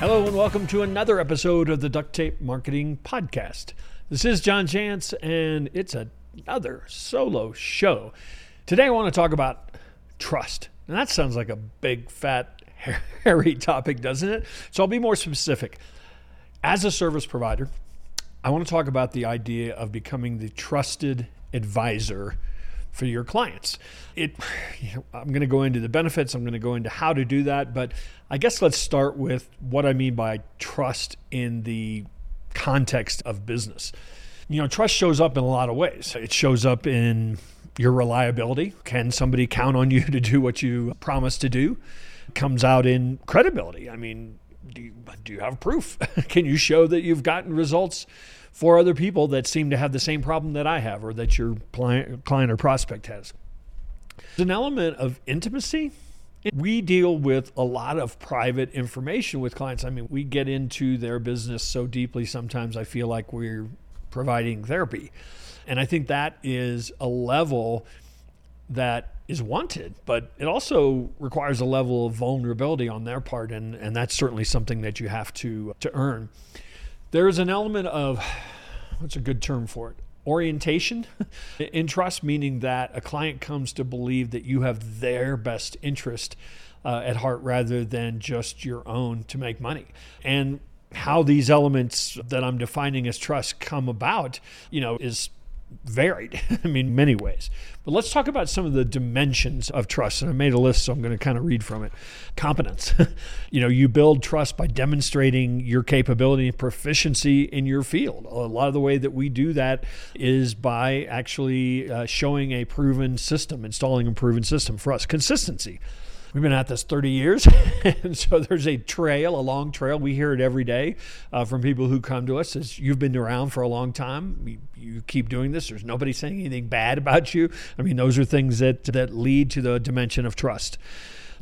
Hello, and welcome to another episode of the Duct Tape Marketing Podcast. This is John Jantsch, and it's another solo show. Today, I want to talk about trust. And that sounds like a big, fat, hairy topic, doesn't it? So I'll be more specific. As a service provider, I want to talk about the idea of becoming the trusted advisor for your clients. It, I'm going to go into the benefits. I'm going to go into how to do that, but I guess let's start with what I mean by trust in the context of business. You know, trust shows up in a lot of ways. It shows up in your reliability. Can somebody count on you to do what you promise to do? It comes out in credibility. I mean, do you, do you have proof? Can you show that you've gotten results for other people that seem to have the same problem that I have or that your client, client or prospect has. There's an element of intimacy. We deal with a lot of private information with clients. I mean, we get into their business so deeply sometimes I feel like we're providing therapy. And I think that is a level that is wanted, but it also requires a level of vulnerability on their part, and, and that's certainly something that you have to to earn. There is an element of what's a good term for it? Orientation in trust, meaning that a client comes to believe that you have their best interest uh, at heart rather than just your own to make money. And how these elements that I'm defining as trust come about, you know, is varied, I mean, many ways. But let's talk about some of the dimensions of trust. And I made a list, so I'm going to kind of read from it. Competence. you know, you build trust by demonstrating your capability and proficiency in your field. A lot of the way that we do that is by actually uh, showing a proven system, installing a proven system for us. Consistency. We've been at this 30 years, and so there's a trail, a long trail. We hear it every day uh, from people who come to us. As you've been around for a long time, you, you keep doing this. There's nobody saying anything bad about you. I mean, those are things that that lead to the dimension of trust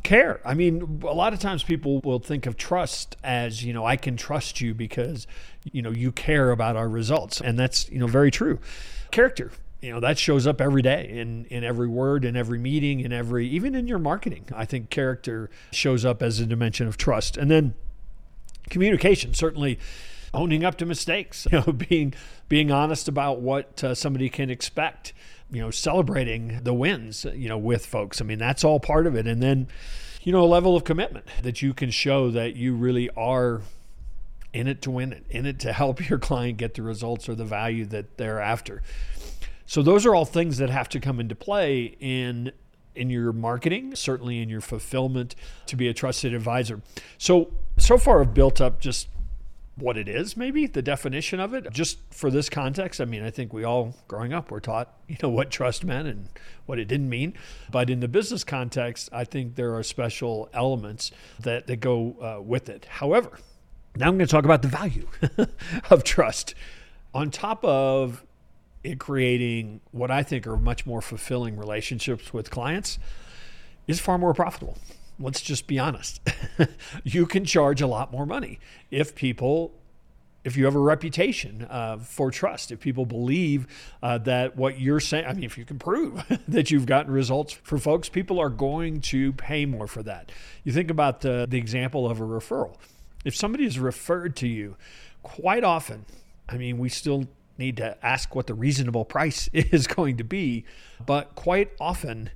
care. I mean, a lot of times people will think of trust as, you know, I can trust you because, you know, you care about our results. And that's, you know, very true. Character you know that shows up every day in in every word in every meeting in every even in your marketing i think character shows up as a dimension of trust. And then communication certainly owning up to mistakes you know being being honest about what uh, somebody can expect you know celebrating the wins you know with folks. I mean that's all part of it. And then you know a level of commitment that you can show that you really are in it to win it in it to help your client get the results or the value that they're after so those are all things that have to come into play in in your marketing, certainly in your fulfillment to be a trusted advisor. So so far I've built up just what it is, maybe the definition of it. Just for this context, I mean, I think we all growing up were taught, you know, what trust meant and what it didn't mean. But in the business context, I think there are special elements that, that go uh, with it. However, now I'm going to talk about the value of trust. On top of in creating what I think are much more fulfilling relationships with clients is far more profitable. Let's just be honest. you can charge a lot more money if people if you have a reputation uh, for trust, if people believe uh, that what you're saying, I mean, if you can prove that you've gotten results for folks, people are going to pay more for that. You think about the, the example of a referral. If somebody is referred to you, quite often, I mean, we still need to ask what the reasonable price is going to be. But quite often,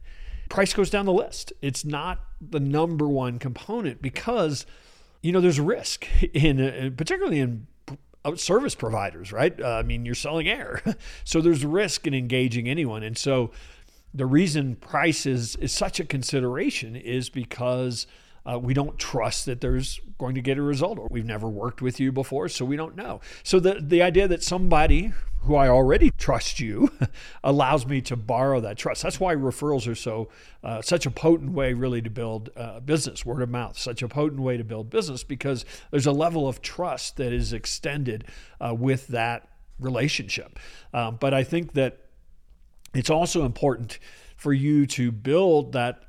price goes down the list. It's not the number one component because, you know, there's risk in, uh, particularly in service providers, right? Uh, I mean, you're selling air. so there's risk in engaging anyone. And so the reason price is, is such a consideration is because uh, we don't trust that there's going to get a result, or we've never worked with you before, so we don't know. So the the idea that somebody who I already trust you allows me to borrow that trust. That's why referrals are so uh, such a potent way, really, to build uh, business, word of mouth. Such a potent way to build business because there's a level of trust that is extended uh, with that relationship. Um, but I think that it's also important for you to build that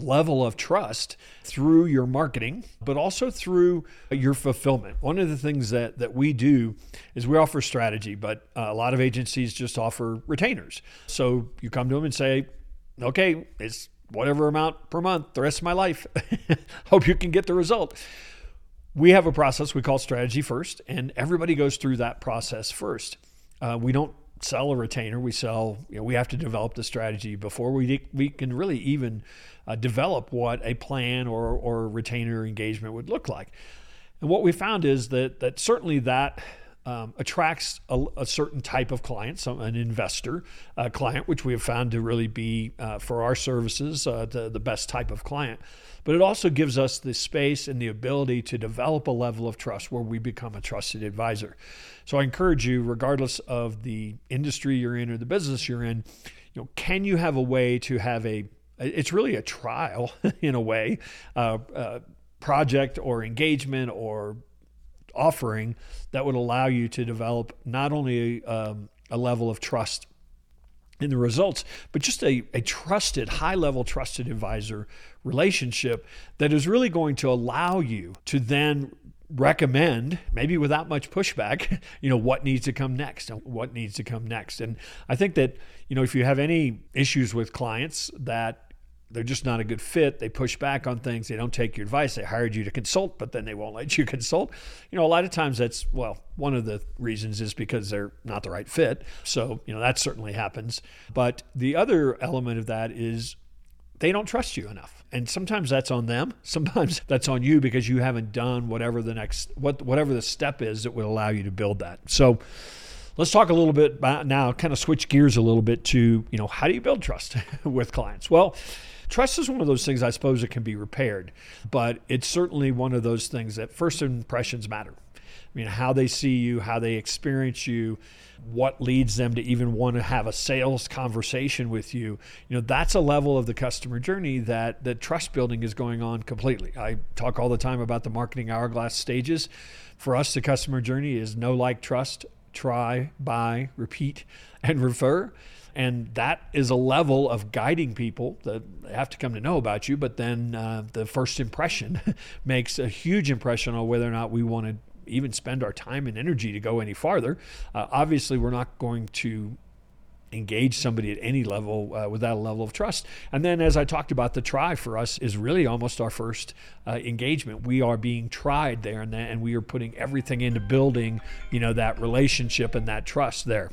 level of trust through your marketing, but also through your fulfillment. One of the things that, that we do is we offer strategy, but uh, a lot of agencies just offer retainers. So you come to them and say, okay, it's whatever amount per month the rest of my life. Hope you can get the result. we have a process we call strategy first, and everybody goes through that process first. Uh, we don't sell a retainer. We sell. You know, we have to develop the strategy before we we can really even uh, develop what a plan or or retainer engagement would look like. And what we found is that that certainly that um, attracts a, a, certain type of client, some, an investor uh, client, which we have found to really be uh, for our services uh, the, the best type of client. But it also gives us the space and the ability to develop a level of trust where we become a trusted advisor. So I encourage you, regardless of the industry you're in or the business you're in, you know, can you have a way to have a it's really a trial in a way, uh, uh, project or engagement or offering that would allow you to develop not only um, a level of trust in the results, but just a, a trusted, high level trusted advisor relationship that is really going to allow you to then recommend maybe without much pushback you know what needs to come next what needs to come next. And i think that you know if you have any issues with clients that they're just not a good fit. They push back on things. They don't take your advice. They hired you to consult, but then they won't let you consult. You know, a lot of times that's, well, one of the reasons is because they're not the right fit. So, you know, that certainly happens. But the other element of that is they don't trust you enough. And sometimes that's on them. Sometimes that's on you because you haven't done whatever the next, what, whatever the step is that would allow you to build that. So, let's talk a little bit about now, kind of switch gears a little bit to, you know, how do you build trust with clients? Well, Trust is one of those things I suppose it can be repaired, but it's certainly one of those things that first impressions matter. I mean, how they see you, how they experience you, what leads them to even want to have a sales conversation with you. You know, that's a level of the customer journey that that trust building is going on completely. I talk all the time about the marketing hourglass stages. For us, the customer journey is know like, trust, try, buy, repeat, and refer. And that is a level of guiding people that have to come to know about you. But then uh, the first impression makes a huge impression on whether or not we want to even spend our time and energy to go any farther. Uh, obviously, we're not going to engage somebody at any level uh, without a level of trust. And then, as I talked about, the try for us is really almost our first uh, engagement. We are being tried there, and, and we are putting everything into building, you know, that relationship and that trust there.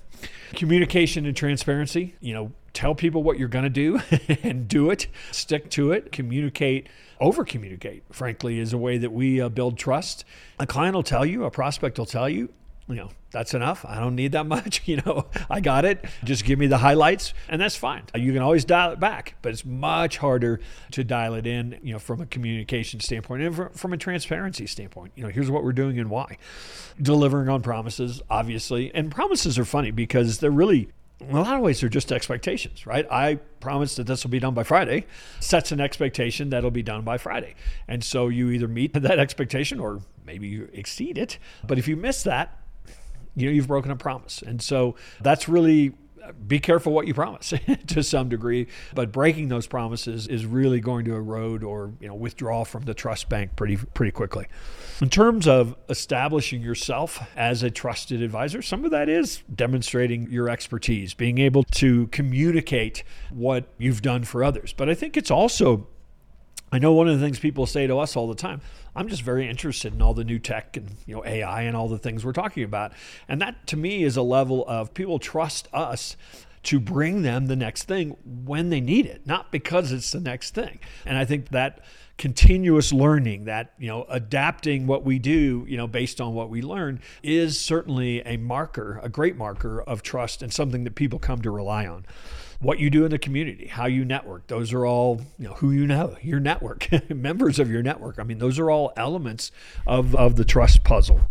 Communication and transparency. You know, tell people what you're going to do and do it. Stick to it. Communicate. Over communicate, frankly, is a way that we uh, build trust. A client will tell you, a prospect will tell you, you know, that's enough. I don't need that much. You know, I got it. Just give me the highlights, and that's fine. You can always dial it back, but it's much harder to dial it in, you know, from a communication standpoint and from a transparency standpoint. You know, here's what we're doing and why. Delivering on promises, obviously. And promises are funny because they're really in a lot of ways, they're just expectations, right? I promise that this will be done by Friday, sets an expectation that'll be done by Friday. And so you either meet that expectation or maybe you exceed it. But if you miss that, you know you've broken a promise. And so that's really be careful what you promise to some degree but breaking those promises is really going to erode or you know withdraw from the trust bank pretty pretty quickly. In terms of establishing yourself as a trusted advisor some of that is demonstrating your expertise being able to communicate what you've done for others. But i think it's also I know one of the things people say to us all the time, I'm just very interested in all the new tech and you know AI and all the things we're talking about. And that to me is a level of people trust us to bring them the next thing when they need it, not because it's the next thing. And I think that continuous learning, that you know adapting what we do, you know, based on what we learn is certainly a marker, a great marker of trust and something that people come to rely on what you do in the community, how you network. Those are all, you know, who you know, your network, members of your network. I mean, those are all elements of, of the trust puzzle.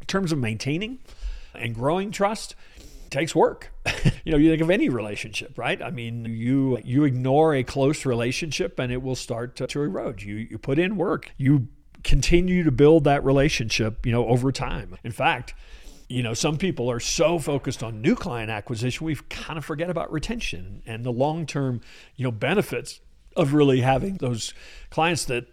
In terms of maintaining and growing trust, takes work. you know, you think of any relationship, right? I mean, you you ignore a close relationship and it will start to, to erode. You you put in work. You continue to build that relationship, you know, over time. In fact, you know, some people are so focused on new client acquisition, we kind of forget about retention and the long term, you know, benefits of really having those clients that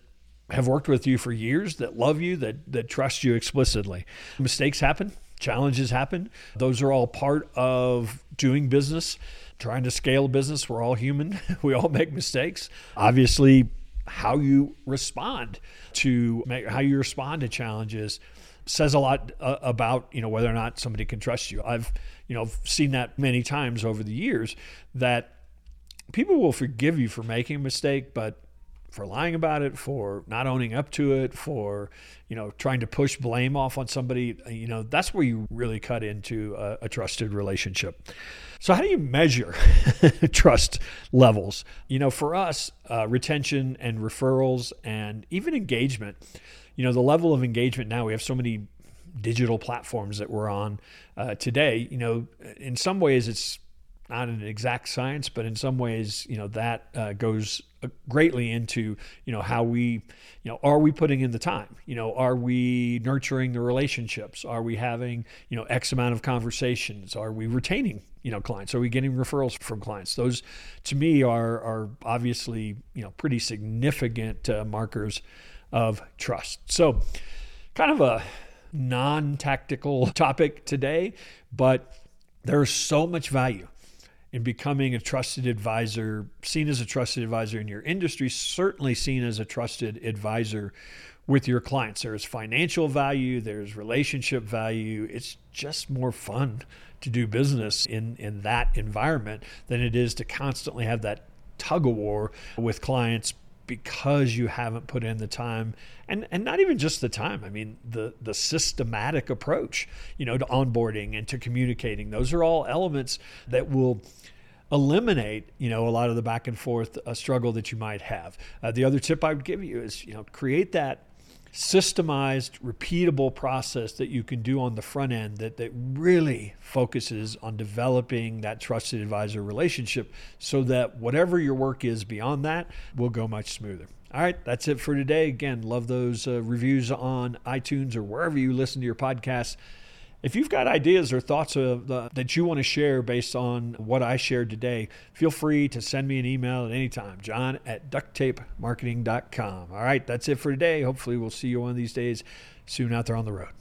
have worked with you for years, that love you, that that trust you explicitly. Mistakes happen, challenges happen. Those are all part of doing business, trying to scale a business. We're all human. we all make mistakes. Obviously, how you respond to how you respond to challenges says a lot uh, about you know whether or not somebody can trust you. I've you know seen that many times over the years that people will forgive you for making a mistake, but for lying about it, for not owning up to it, for you know trying to push blame off on somebody, you know that's where you really cut into a, a trusted relationship. So how do you measure trust levels? You know, for us, uh, retention and referrals and even engagement. You know, the level of engagement now we have so many digital platforms that we're on uh, today. You know, in some ways it's not an exact science, but in some ways, you know, that uh, goes uh, greatly into, you know, how we, you know, are we putting in the time? You know, are we nurturing the relationships? Are we having, you know, X amount of conversations? Are we retaining, you know, clients? Are we getting referrals from clients? Those, to me, are are obviously, you know, pretty significant uh, markers of trust. So, kind of a non-tactical topic today, but there's so much value in becoming a trusted advisor, seen as a trusted advisor in your industry, certainly seen as a trusted advisor with your clients. There's financial value, there's relationship value. It's just more fun to do business in, in that environment than it is to constantly have that tug of war with clients because you haven't put in the time and and not even just the time i mean the the systematic approach you know to onboarding and to communicating. Those are all elements that will eliminate you know a lot of the back and forth uh, struggle that you might have. Uh, the other tip i would give you is you know create that systemized, repeatable process that you can do on the front end that, that really focuses on developing that trusted advisor relationship so that whatever your work is beyond that will go much smoother. All right, that's it for today. Again, love those uh, reviews on iTunes or wherever you listen to your podcasts. If you've got ideas or thoughts of that you want to share based on what I shared today, feel free to send me an email at any time, john at ducttapemarketing.com. All right, that's it for today. Hopefully, we'll see you one of these days soon out there on the road.